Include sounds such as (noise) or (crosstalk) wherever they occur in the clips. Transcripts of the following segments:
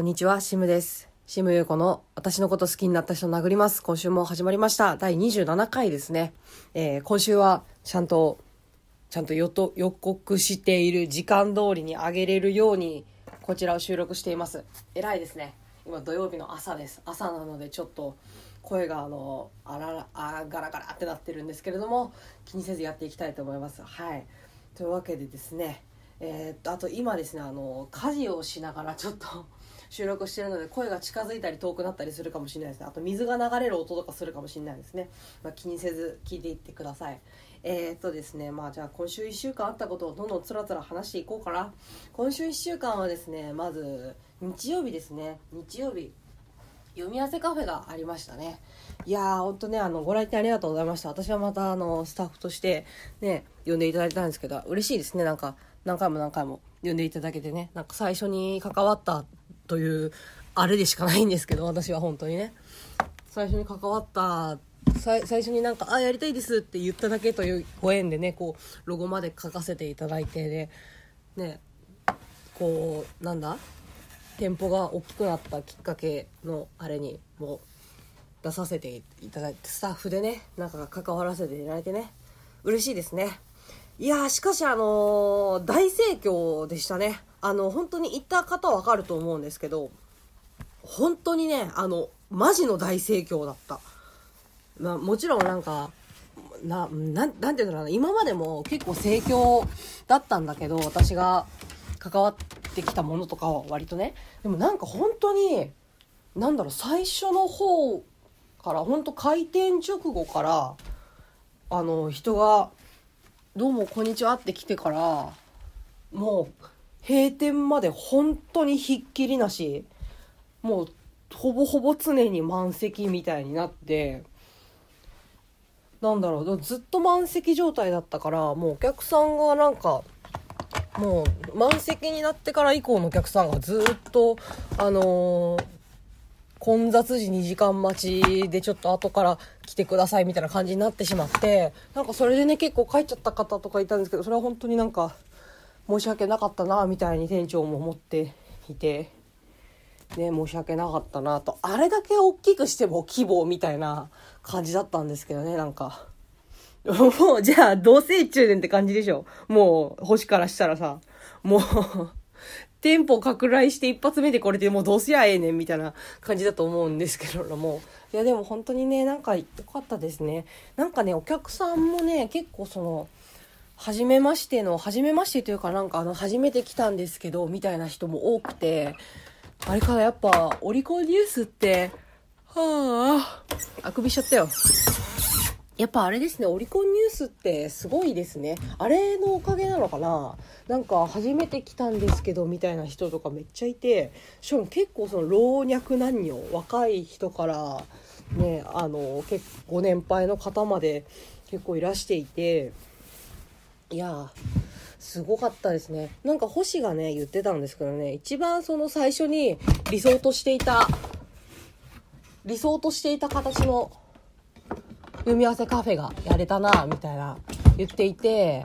こんにちは、シムです。シムユーコの私のこと好きになった人を殴ります。今週も始まりました。第27回ですね。えー今週はちゃんと、ちゃんと予と予告している時間通りに上げれるように、こちらを収録しています。偉いですね。今土曜日の朝です。朝なのでちょっと声があの、あらら、あガラガラってなってるんですけれども、気にせずやっていきたいと思います。はい。というわけでですね、えーっと、あと今ですね、あの、家事をしながらちょっと、収録してるので声が近づいたり遠くなったりするかもしれないですね。あと水が流れる音とかするかもしれないですね、まあ、気にせず聞いていってください。えー、っとですねまあじゃあ今週1週間あったことをどんどんつらつら話していこうかな。今週1週間はですねまず日曜日ですね。日曜日読み合わせカフェがありましたね。いやーほんとねあのご来店ありがとうございました。私はまたあのスタッフとしてね呼んでいただいたんですけど嬉しいですね。なんか何回も何回も呼んでいただけてね。なんか最初に関わったというあれでしかないんですけど私は本当にね。最初に関わった最初になんか「あやりたいです」って言っただけというご縁でねこうロゴまで書かせていただいてでねこうなんだ？店舗が大きくなったきっかけのあれにも出させていただいてスタッフでねなんか関わらせていただいてね。嬉しいですね。いやしかしあのー大盛況でしたね。あの本当に行った方はわかると思うんですけど本当にねあのマジの大盛況だった。まあもちろんなんかなななんていうんだろうな今までも結構盛況だったんだけど私が関わってきたものとかは割とね。でもなんか本当になんだろう最初の方から本当開店直後からあの人が「どうもこんにちは」って来てからもう閉店まで本当にひっきりなしもうほぼほぼ常に満席みたいになってなんだろうずっと満席状態だったからもうお客さんがなんかもう満席になってから以降のお客さんがずっとあのー混雑時2時間待ちでちょっと後から来てくださいみたいな感じになってしまってなんかそれでね結構帰っちゃった方とかいたんですけどそれは本当になんか申し訳なかったなみたいに店長も思っていて。ね、申し訳なかったなと。あれだけ大きくしても規模みたいな感じだったんですけどね、なんか。もう、じゃあ、同性中年って感じでしょ。もう、星からしたらさ、もう、店舗拡大して一発目でこれでもうどうすりゃええねんみたいな感じだと思うんですけども。いや、でも本当にね、なんか良かったですね。なんかね、お客さんもね、結構その、初めましての、初めましてというかなんかあの、初めて来たんですけど、みたいな人も多くて、あれかな、やっぱ、オリコンニュースって、はあ、あくびしちゃったよ。やっぱあれですね、オリコンニュースってすごいですね。あれのおかげなのかな？なんか初めて来たんですけどみたいな人とかめっちゃいて、しかも結構その老若男女、若い人から、ね、あの、結構ご年配の方まで結構いらしていて、いやー、すごかったですね。なんか星がね、言ってたんですけどね、一番その最初に理想としていた、理想としていた形の読み合わせカフェがやれたな、みたいな言っていて、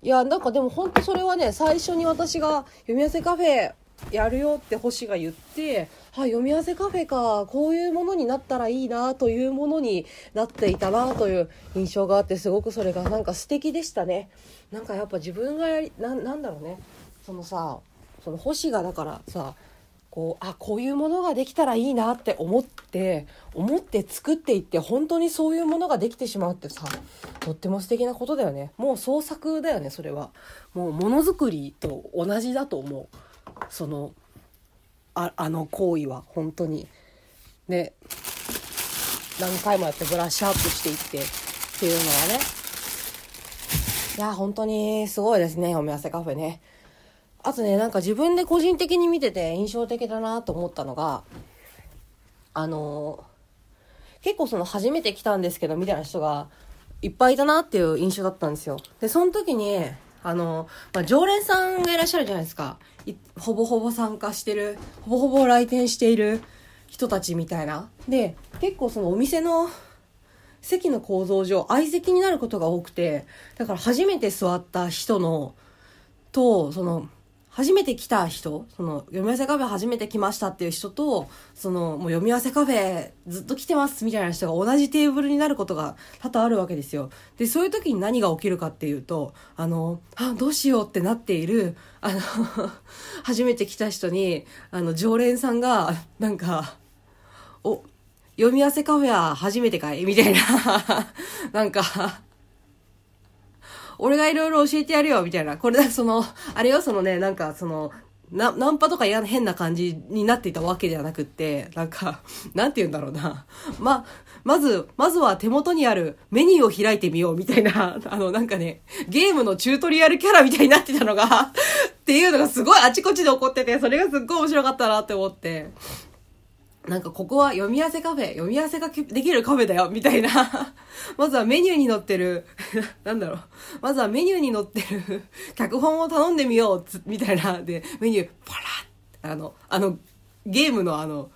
いや、なんかでも本当それはね、最初に私が読み合わせカフェやるよって星が言って、はい、読み合わせカフェか、こういうものになったらいいな、というものになっていたな、という印象があって、すごくそれがなんか素敵でしたね。なんかやっぱ自分がやり、ななんだろうね。そのさ、その星がだからさ、こう、あ、こういうものができたらいいなって思って、思って作っていって、本当にそういうものができてしまうってさ、とっても素敵なことだよね。もう創作だよね、それは。もうものづくりと同じだと思う。その、ああの行為は、本当に。ね、何回もやってブラッシュアップしていってっていうのはね。いや、本当にすごいですね、読み合わせカフェね。あとね、なんか自分で個人的に見てて印象的だなと思ったのが、あの結構その初めて来たんですけどみたいな人がいっぱいいたなっていう印象だったんですよ。で、その時に、あの、まあ、常連さんがいらっしゃるじゃないですか。ほぼほぼ参加してる、ほぼほぼ来店している人たちみたいな。で、結構そのお店の席の構造上、相席になることが多くて、だから初めて座った人の、と、その、初めて来た人、その、読み合わせカフェ初めて来ましたっていう人と、その、もう読み合わせカフェずっと来てますみたいな人が同じテーブルになることが多々あるわけですよ。で、そういう時に何が起きるかっていうと、あの、あ、どうしようってなっている、あの (laughs) 初めて来た人に、あの、常連さんが、なんか、お、読み合わせカフェは初めてかい？みたいな (laughs) なんか俺がいろいろ教えてやるよ、みたいな。これだ、その、(laughs) あれよ、そのね、なんか、その、な、ナンパとか嫌な変な感じになっていたわけではなくって、なんか、(laughs) なんて言うんだろうな。ま、まず、まずは手元にあるメニューを開いてみようみたいな、(laughs) あの、なんかね、ゲームのチュートリアルキャラみたいになってたのがっていうのがすごいあちこちで起こってて、それがすっごい面白かったなって思って。なんかここは読み合わせカフェ、読み合わせができるカフェだよ、みたいな。(laughs) まずはメニューに載ってる。(laughs) なんだろう。まずはメニューに載ってる。脚本を頼んでみようつ、みたいな。で、メニュー、パラッあの、あの、ゲームのあの、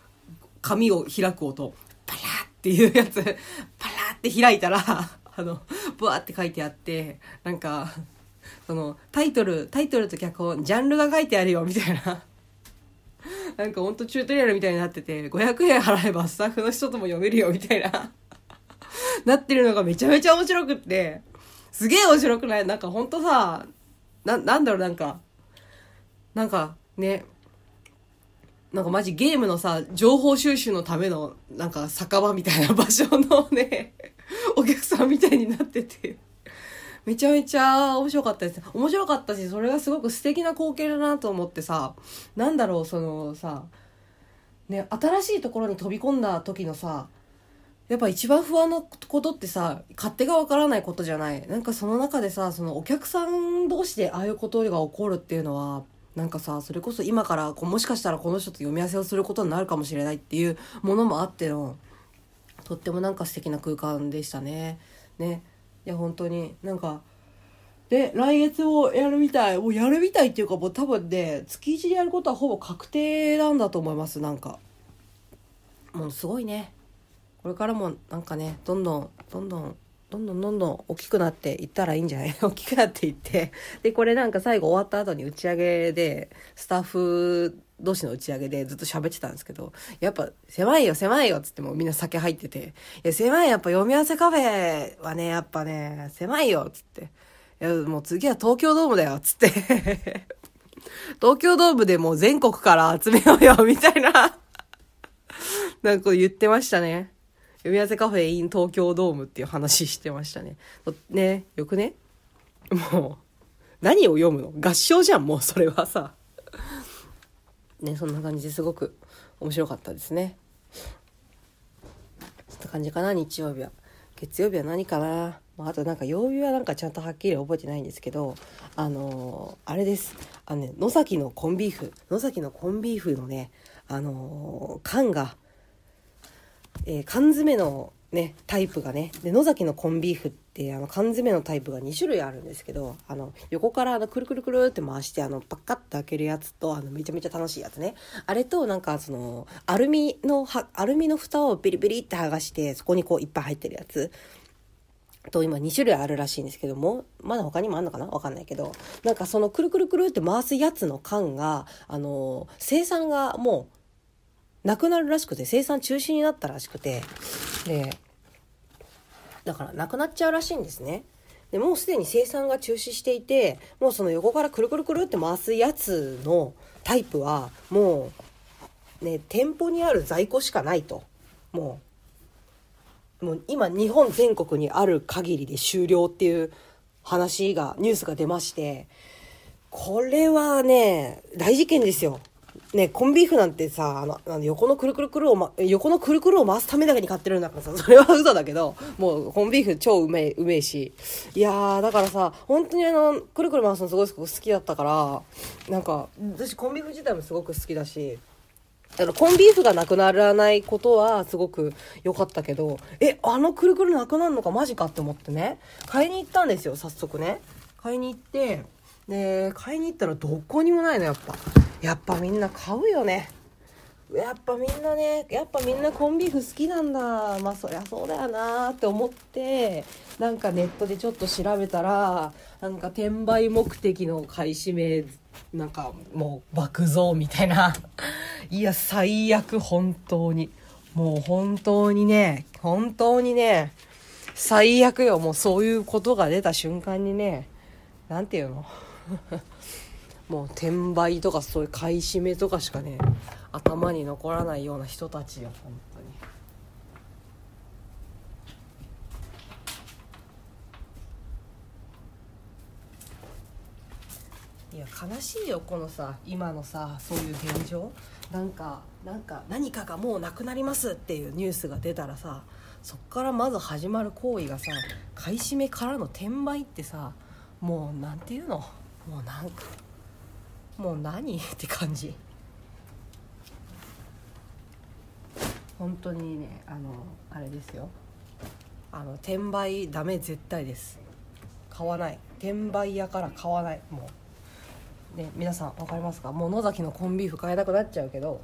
紙を開く音、パラッっていうやつ、パラッって開いたら、(laughs) あの、ブワーって書いてあって、なんか、その、タイトル、タイトルと脚本、ジャンルが書いてあるよ、みたいな。(laughs) なんかほんとチュートリアルみたいになってて、500円払えばスタッフの人とも読めるよみたいな (laughs) なってるのがめちゃめちゃ面白くって、すげえ面白くない？なんかほんとさ、な、なんだろう？なんか、なんかね、なんかマジゲームのさ、情報収集のための、なんか酒場みたいな場所のね、お客さんみたいになってて。めちゃめちゃ面白かったです。面白かったし、それがすごく素敵な光景だなと思ってさ、なんだろう、そのさ、ね、新しいところに飛び込んだ時のさ、やっぱ一番不安なことってさ、勝手がわからないことじゃない。なんかその中でさ、そのお客さん同士でああいうことが起こるっていうのは、なんかさ、それこそ今からこもしかしたらこの人と読み合わせをすることになるかもしれないっていうものもあっての、とってもなんか素敵な空間でしたね。ね。いや本当に。なんかで来月をやるみたい。もうやるみたいっていうかもう多分ね月1でやることはほぼ確定なんだと思いますなんか。もうすごいね。これからもなんかねどんどんどんどんどんどんどんどん大きくなっていったらいいんじゃない？(laughs) 大きくなっていって。でこれなんか最後終わった後に打ち上げでスタッフ同士の打ち上げでずっと喋ってたんですけど、やっぱ狭いよ狭いよっつってもみんな酒入ってて、いや狭いやっぱ読み合わせカフェはね、やっぱね、狭いよっつって。いやもう次は東京ドームだよっつって (laughs) 東京ドームでもう全国から集めようよみたいななんか言ってましたね。読み合わせカフェ in 東京ドームっていう話してましたね。ね、よくね？もう、何を読むの？合唱じゃん、もうそれはさ。ね、そんな感じですごく面白かったですね。そんな感じかな、日曜日は。月曜日は何かな。まあ、あとなんか曜日はなんかちゃんとはっきり覚えてないんですけど、あのー、あれです。あのね、野崎のコンビーフ。野崎のコンビーフのね、あのー、缶が、えー、缶詰のね、タイプがね、で、野崎のコンビーフって、あの、缶詰のタイプが2種類あるんですけど、あの、横からあの、くるくるくるって回して、あの、パカッと開けるやつと、あの、めちゃめちゃ楽しいやつね。あれと、なんか、その、アルミの、は、アルミの蓋をビリビリって剥がして、そこにこう、いっぱい入ってるやつ。と今2種類あるらしいんですけども、まだ他にもあんのかな？わかんないけど、なんかそのくるくるくるって回すやつの缶が、あの、生産がもう、なくなるらしくて、生産中止になったらしくて、で、だからなくなっちゃうらしいんですね。でもうすでに生産が中止していてもうその横からくるくるくるって回すやつのタイプはもうね店舗にある在庫しかないと。もうもう今日本全国にある限りで終了っていう話がニュースが出ましてこれはね大事件ですよ。ね、コンビーフなんてさ、あの、あの横のくるくるくるを、ま、横のくるくるを回すためだけに買ってるんだからさ、(laughs) それは嘘だけど、もうコンビーフ超うめえ、うめえし。いやー、だからさ、本当にあの、くるくる回すのすごい好きだったから、なんか、私コンビーフ自体もすごく好きだし、あの、コンビーフがなくならないことはすごく良かったけど、え、あのくるくるなくなるのかマジかって思ってね、買いに行ったんですよ、早速ね。買いに行って、で、買いに行ったらどこにもないの、やっぱ。やっぱみんな買うよね。やっぱみんなね、やっぱみんなコンビーフ好きなんだ。まあそりゃそうだよなって思って、なんかネットでちょっと調べたら、なんか転売目的の買い占め、なんかもう爆増みたいな。(laughs) いや、最悪、本当に。もう本当にね、本当にね、最悪よ。もうそういうことが出た瞬間にね、なんていうの？もう転売とかそういう買い占めとかしかね頭に残らないような人たちよ本当に。いや悲しいよこのさ今のさそういう現状。なんかなんか何かがもうなくなりますっていうニュースが出たらさそっからまず始まる行為がさ買い占めからの転売ってさもうなんていうの？もうなんかもう何？って感じ。本当にねあのあれですよ。あの転売ダメ絶対です。買わない。転売屋から買わない。もう。ね皆さん分かりますか？もう野崎のコンビーフ買えなくなっちゃうけど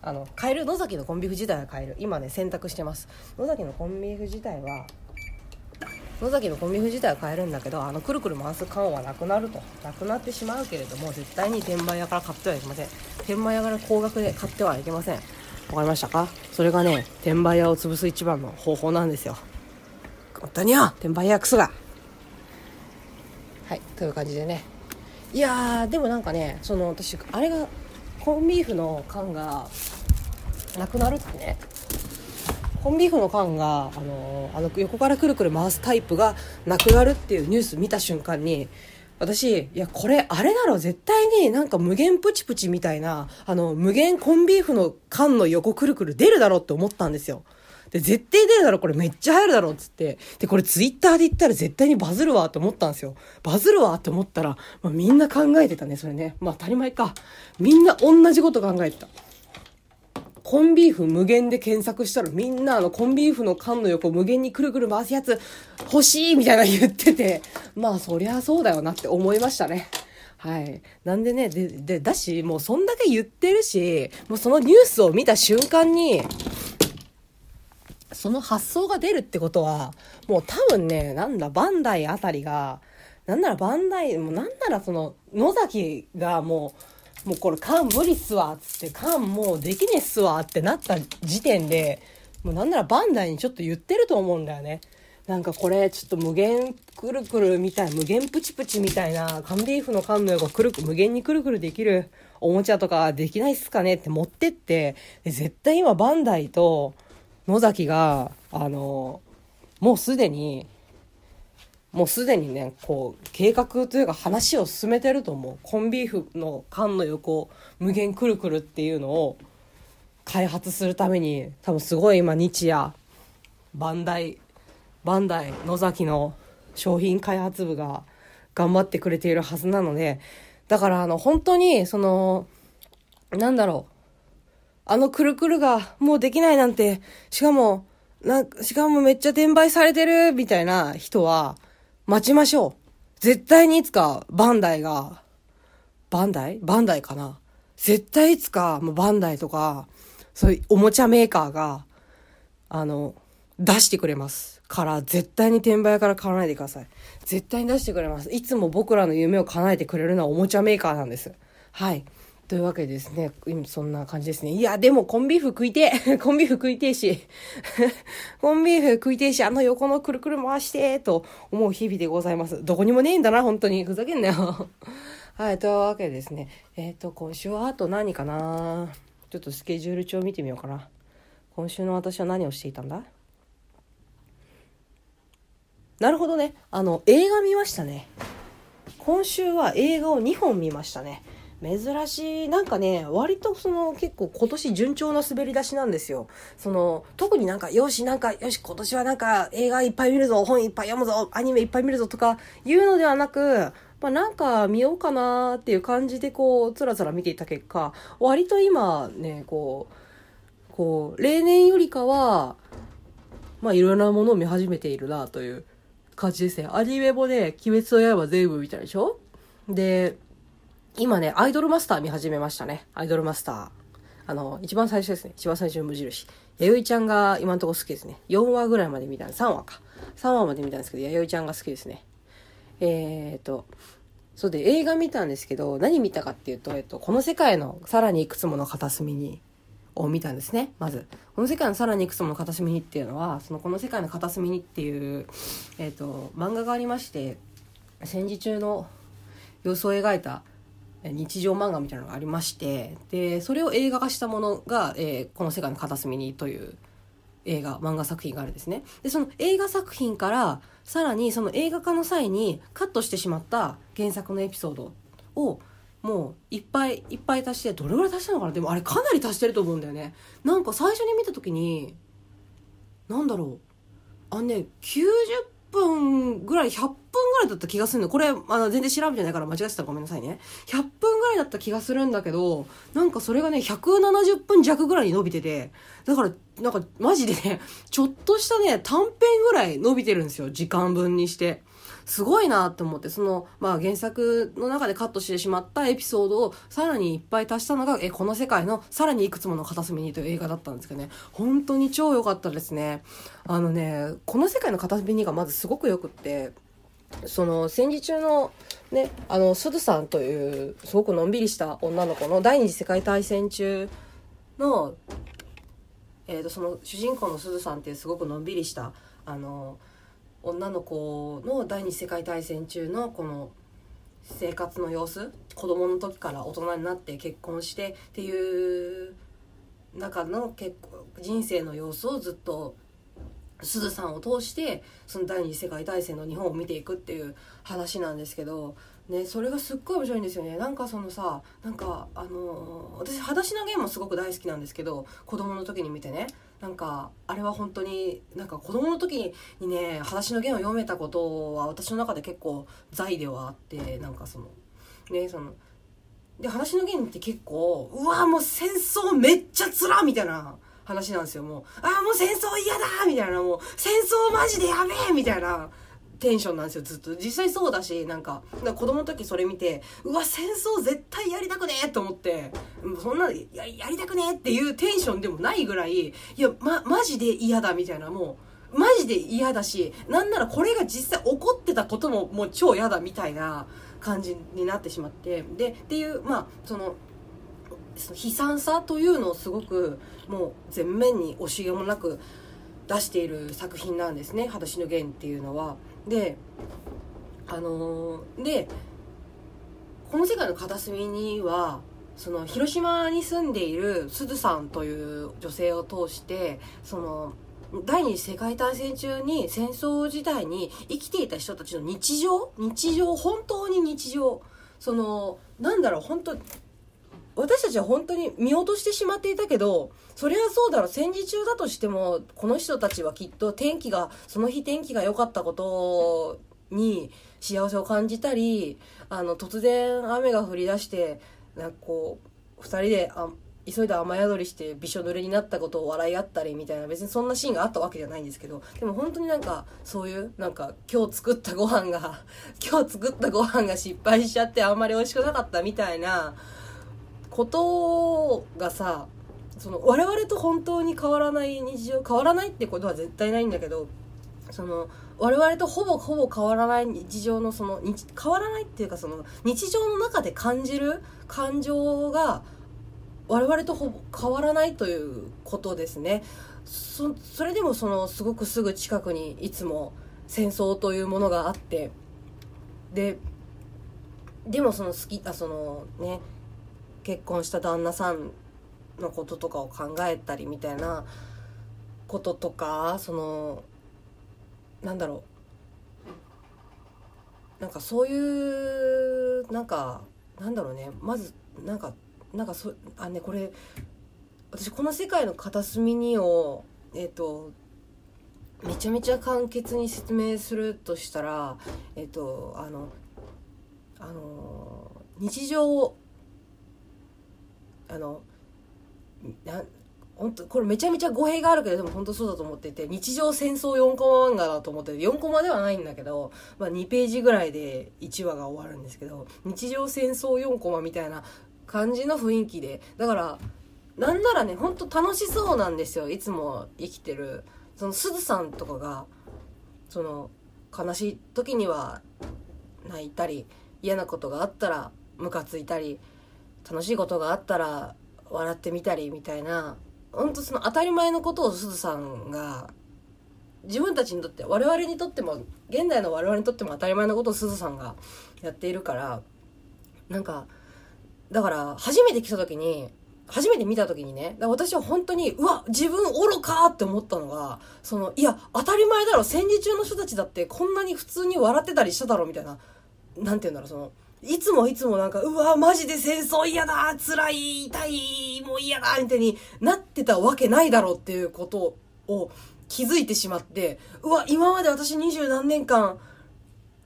あの買える？野崎のコンビーフ自体は買える。今ね選択してます。野崎のコンビーフ自体は野崎のコンビーフ自体は買えるんだけどあのくるくる回す缶はなくなると。なくなってしまうけれども絶対に転売屋から買ってはいけません。転売屋から高額で買ってはいけません。わかりましたか？それがね転売屋を潰す一番の方法なんですよ。本当によ！転売屋クソがはいという感じでね。いやーでもなんかねその私あれがコンビーフの缶がなくなるってね。コンビーフの缶があのあの横からくるくる回すタイプがなくなるっていうニュース見た瞬間に私、いや、これ、あれだろ、絶対になんか無限プチプチみたいな、あの、無限コンビーフの缶の横くるくる出るだろって思ったんですよ。で、絶対出るだろ、これめっちゃ入るだろ、っつって。で、これツイッターで言ったら絶対にバズるわって思ったんですよ。バズるわって思ったら、まあ、みんな考えてたね、それね。まあ当たり前か。みんな同じこと考えてた。コンビーフ無限で検索したらみんなあのコンビーフの缶の横無限にくるくる回すやつ欲しいみたいな言ってて、(laughs) まあそりゃそうだよなって思いましたね。(laughs) はい。なんでね、で、で、だし、もうそんだけ言ってるし、もうそのニュースを見た瞬間に、その発想が出るってことは、もう多分ね、なんだ、バンダイあたりが、なんならバンダイ、もうなんならその、野崎がもう、もうこれ缶無理っすわっつって缶もうできねっすわってなった時点でもうなんならバンダイにちょっと言ってると思うんだよね。なんかこれちょっと無限くるくるみたい無限プチプチみたいな缶ビーフの缶の横くるく無限にくるくるできるおもちゃとかできないっすかねって持ってってで絶対今バンダイと野崎があのもうすでにもうすでにね、こう、計画というか話を進めてると思う。コンビーフの缶の横、無限くるくるっていうのを開発するために、多分すごい今日夜、バンダイ、バンダイ、野崎の商品開発部が頑張ってくれているはずなので、だからあの、本当に、その、なんだろう。あのくるくるがもうできないなんて、しかも、なしかもめっちゃ転売されてるみたいな人は、待ちましょう。絶対にいつかバンダイが、バンダイ？バンダイかな？絶対いつか、もバンダイとか、そういうおもちゃメーカーが、あの、出してくれます。から、絶対に転売から買わないでください。絶対に出してくれます。いつも僕らの夢を叶えてくれるのはおもちゃメーカーなんです。はい。というわけですね、今そんな感じですね。いや、でもコンビーフ食いてえ (laughs) コンビーフ食いてえし (laughs) コンビーフ食いてえし、あの横のくるくる回してと思う日々でございます。どこにもねえんだな、本当に。ふざけんなよ (laughs) はい、というわけでですね、えっ、ー、と、今週はあと何かな？ちょっとスケジュール帳見てみようかな。今週の私は何をしていたんだ？なるほどね。あの、映画見ましたね。今週は映画を2本見ましたね。珍しい。なんかね割とその結構今年順調な滑り出しなんですよ。その特になんかよしなんかよし今年はなんか映画いっぱい見るぞ本いっぱい読むぞアニメいっぱい見るぞとかいうのではなくまあ、なんか見ようかなっていう感じでこうつらつら見ていた結果割と今ねこうこう例年よりかはまあいろんなものを見始めているなという感じですね。アニメもね「鬼滅の刃」全部見たでしょ？で、今ね、アイドルマスター見始めましたね。アイドルマスター。あの、一番最初ですね。一番最初の無印。弥生ちゃんが今のところ好きですね。4話ぐらいまで見た、3話か。3話まで見たんですけど、弥生ちゃんが好きですね。えー、っと、そうで、映画見たんですけど、何見たかっていうと、えっと、この世界のさらにいくつもの片隅に、を見たんですね、まず。この世界のさらにいくつもの片隅にっていうのは、そのこの世界の片隅にっていう、えっと、漫画がありまして、戦時中の様子を描いた日常漫画みたいなのがありましてでそれを映画化したものが、えー、この世界の片隅にという映画漫画作品があるんですね。でその映画作品からさらにその映画化の際にカットしてしまった原作のエピソードをもういっぱいいっぱい足してどれぐらい足したのかな？でもあれかなり足してると思うんだよね。なんか最初に見た時になんだろう。あのね90分ぐらい100分ぐらいだった気がするの。これあの全然調べてないから間違ってたらごめんなさいね。100分ぐらいだった気がするんだけどなんかそれがね170分弱ぐらいに伸びててだからなんかマジでね (laughs) ちょっとしたね短編ぐらい伸びてるんですよ。時間分にして。すごいなって思って、その、まあ原作の中でカットしてしまったエピソードをさらにいっぱい足したのが、え、この世界のさらにいくつもの片隅にという映画だったんですけどね、本当に超良かったですね。あのね、この世界の片隅にがまずすごく良くって、その戦時中のね、あの、すずさんというすごくのんびりした女の子の第二次世界大戦中の、えー、とその主人公のすずさんっていうすごくのんびりしたあの女の子の第二次世界大戦中のこの生活の様子子供の時から大人になって結婚してっていう中の結人生の様子をずっとすずさんを通してその第二次世界大戦の日本を見ていくっていう話なんですけどね、それがすっごい面白いんですよね。なんかそのさなんかあのー、私「裸足のゲーム」もすごく大好きなんですけど子供の時に見てね。なんかあれは本当になんか子供の時にね「裸足のゲーム」を読めたことは私の中で結構財ではあってなんかそのねそので「裸足のゲーム」って結構うわもう戦争めっちゃつらみたいな話なんですよ。もうああもう戦争嫌だみたいな。もう戦争マジでやべえみたいな。テンションなんですよずっと。実際そうだしなんかか子供の時それ見てうわ戦争絶対やりたくねえと思って。そんなややりたくねえっていうテンションでもないぐらいいやまマジで嫌だみたいな。もうマジで嫌だしなんならこれが実際起こってたことももう超嫌だみたいな感じになってしまって。でっていうまあそのその悲惨さというのをすごくもう前面に惜しげもなく出している作品なんですね「裸足の弦」っていうのは。であのー、でこの世界の片隅にはその広島に住んでいるすずさんという女性を通してその第二次世界大戦中に戦争時代に生きていた人たちの日常日常本当に日常そのなんだろう本当私たちは本当に見落としてしまっていたけどそれはそうだろ。う戦時中だとしてもこの人たちはきっと天気がその日天気が良かったことに幸せを感じたりあの突然雨が降り出してなんかこう2人であ急いで雨宿りしてびしょ濡れになったことを笑い合ったりみたいな別にそんなシーンがあったわけじゃないんですけどでも本当になんかそういうなんか今日作ったご飯が (laughs) 今日作ったご飯が失敗しちゃってあんまり美味しくなかったみたいなことがさその我々と本当に変わらない日常変わらないってことは絶対ないんだけどその我々とほぼほぼ変わらない日常のその変わらないっていうかその日常の中で感じる感情が我々とほぼ変わらないということですね。それでもそのすごくすぐ近くにいつも戦争というものがあってででもその好きあそのね結婚した旦那さんのこととかを考えたりみたいなこととかそのなんだろう。なんかそういうなんかなんだろうね。まずなんかなんかそあねこれ私この世界の片隅にをえっ、ー、とめちゃめちゃ簡潔に説明するとしたらえっ、ー、とあのあの日常あのな本当これめちゃめちゃ語弊があるけどでも本当そうだと思っていて日常戦争4コマ漫画だと思ってて4コマではないんだけど、まあ、2ページぐらいで1話が終わるんですけど日常戦争4コマみたいな感じの雰囲気でだからなんならねほんと楽しそうなんですよいつも生きてる。そのすずさんとかがその悲しい時には泣いたり嫌なことがあったらムカついたり楽しいことがあったら笑ってみたりみたいな本当その当たり前のことをすずさんが自分たちにとって我々にとっても現代の我々にとっても当たり前のことをすずさんがやっているからなんかだから初めて来た時に初めて見た時にね私は本当にうわ自分愚かって思ったのがそのいや当たり前だろ戦時中の人たちだってこんなに普通に笑ってたりしただろみたいななんて言うんだろうそのいつもいつもなんか、うわ、マジで戦争嫌だ辛い痛いもう嫌だみたいになってたわけないだろうっていうことを気づいてしまって、うわ、今まで私二十何年間、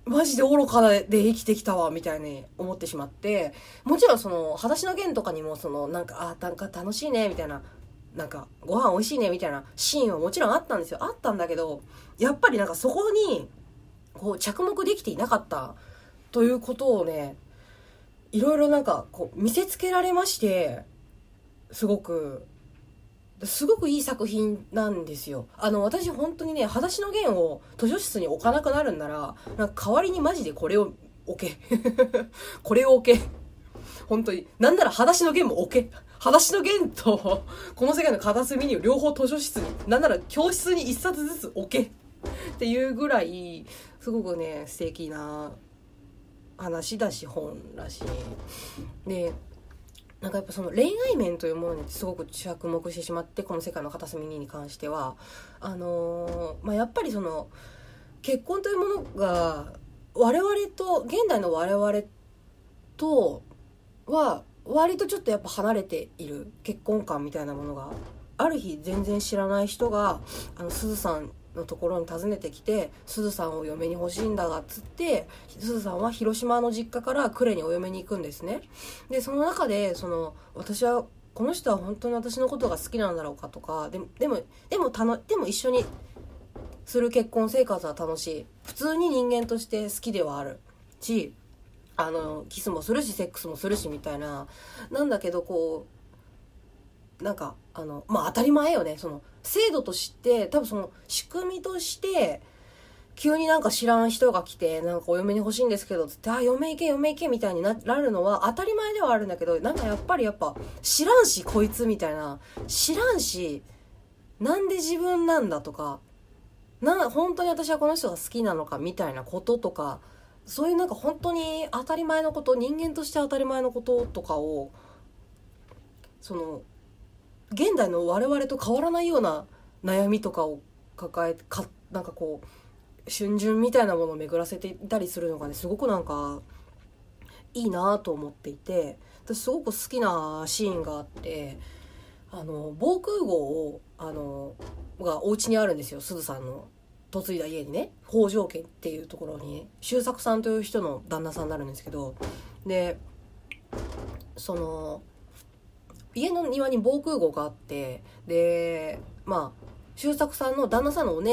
マジで愚かで生きてきたわ、みたいに思ってしまって、もちろんその、裸足の弦とかにもその、なんか、あ、なんか楽しいね、みたいな、なんか、ご飯美味しいね、みたいなシーンはもちろんあったんですよ。あったんだけど、やっぱりなんかそこに、こう、着目できていなかった。ということをねいろいろなんかこう見せつけられましてすごくすごくいい作品なんですよ。あの、私本当にね、裸足の弦を図書室に置かなくなるんなら、なんか代わりにマジでこれを置け。(laughs) これを置け。本当に。なんなら裸足の弦も置け。裸足の弦と、この世界の片隅に両方図書室に、なんなら教室に一冊ずつ置け。っていうぐらい、すごくね、素敵な話だし本らしでなんかやっぱその恋愛面というものにすごく着目してしまってこの世界の片隅にに関しては。あのー、まあ、やっぱりその結婚というものが我々と現代の我々とは割とちょっとやっぱ離れている結婚観みたいなものがある日全然知らない人があのすずさんのところに訪ねてきて「すずさんを嫁に欲しいんだが」っつってすずさんは広島の実家から呉にお嫁に行くんですね。でその中でその私はこの人は本当に私のことが好きなんだろうかとかででもでもたのでも一緒にする結婚生活は楽しい。普通に人間として好きではある。しあのキスもするしセックスもするしみたいな。なんだけどこうなんかあのまあ当たり前よねその制度として多分その仕組みとして急になんか知らん人が来て、なんかお嫁に欲しいんですけど、つって、あ、嫁行け、嫁行け、みたいになるのは当たり前ではあるんだけど、なんかやっぱりやっぱ、知らんし、こいつ、みたいな。知らんし、なんで自分なんだとか、な、本当に私はこの人が好きなのか、みたいなこととか、そういうなんか本当に当たり前のこと、人間として当たり前のこととかを、その、現代の我々と変わらないような悩みとかを抱えかなんかこう春巡みたいなものを巡らせていたりするのがねすごくなんかいいなと思っていて私すごく好きなシーンがあってあの防空壕をあのがお家にあるんですよすずさんの嫁いだ家にね。北条家っていうところに周作さんという人の旦那さんになるんですけどでその家の庭に防空壕があってでまあ周作さんの旦那さんのお姉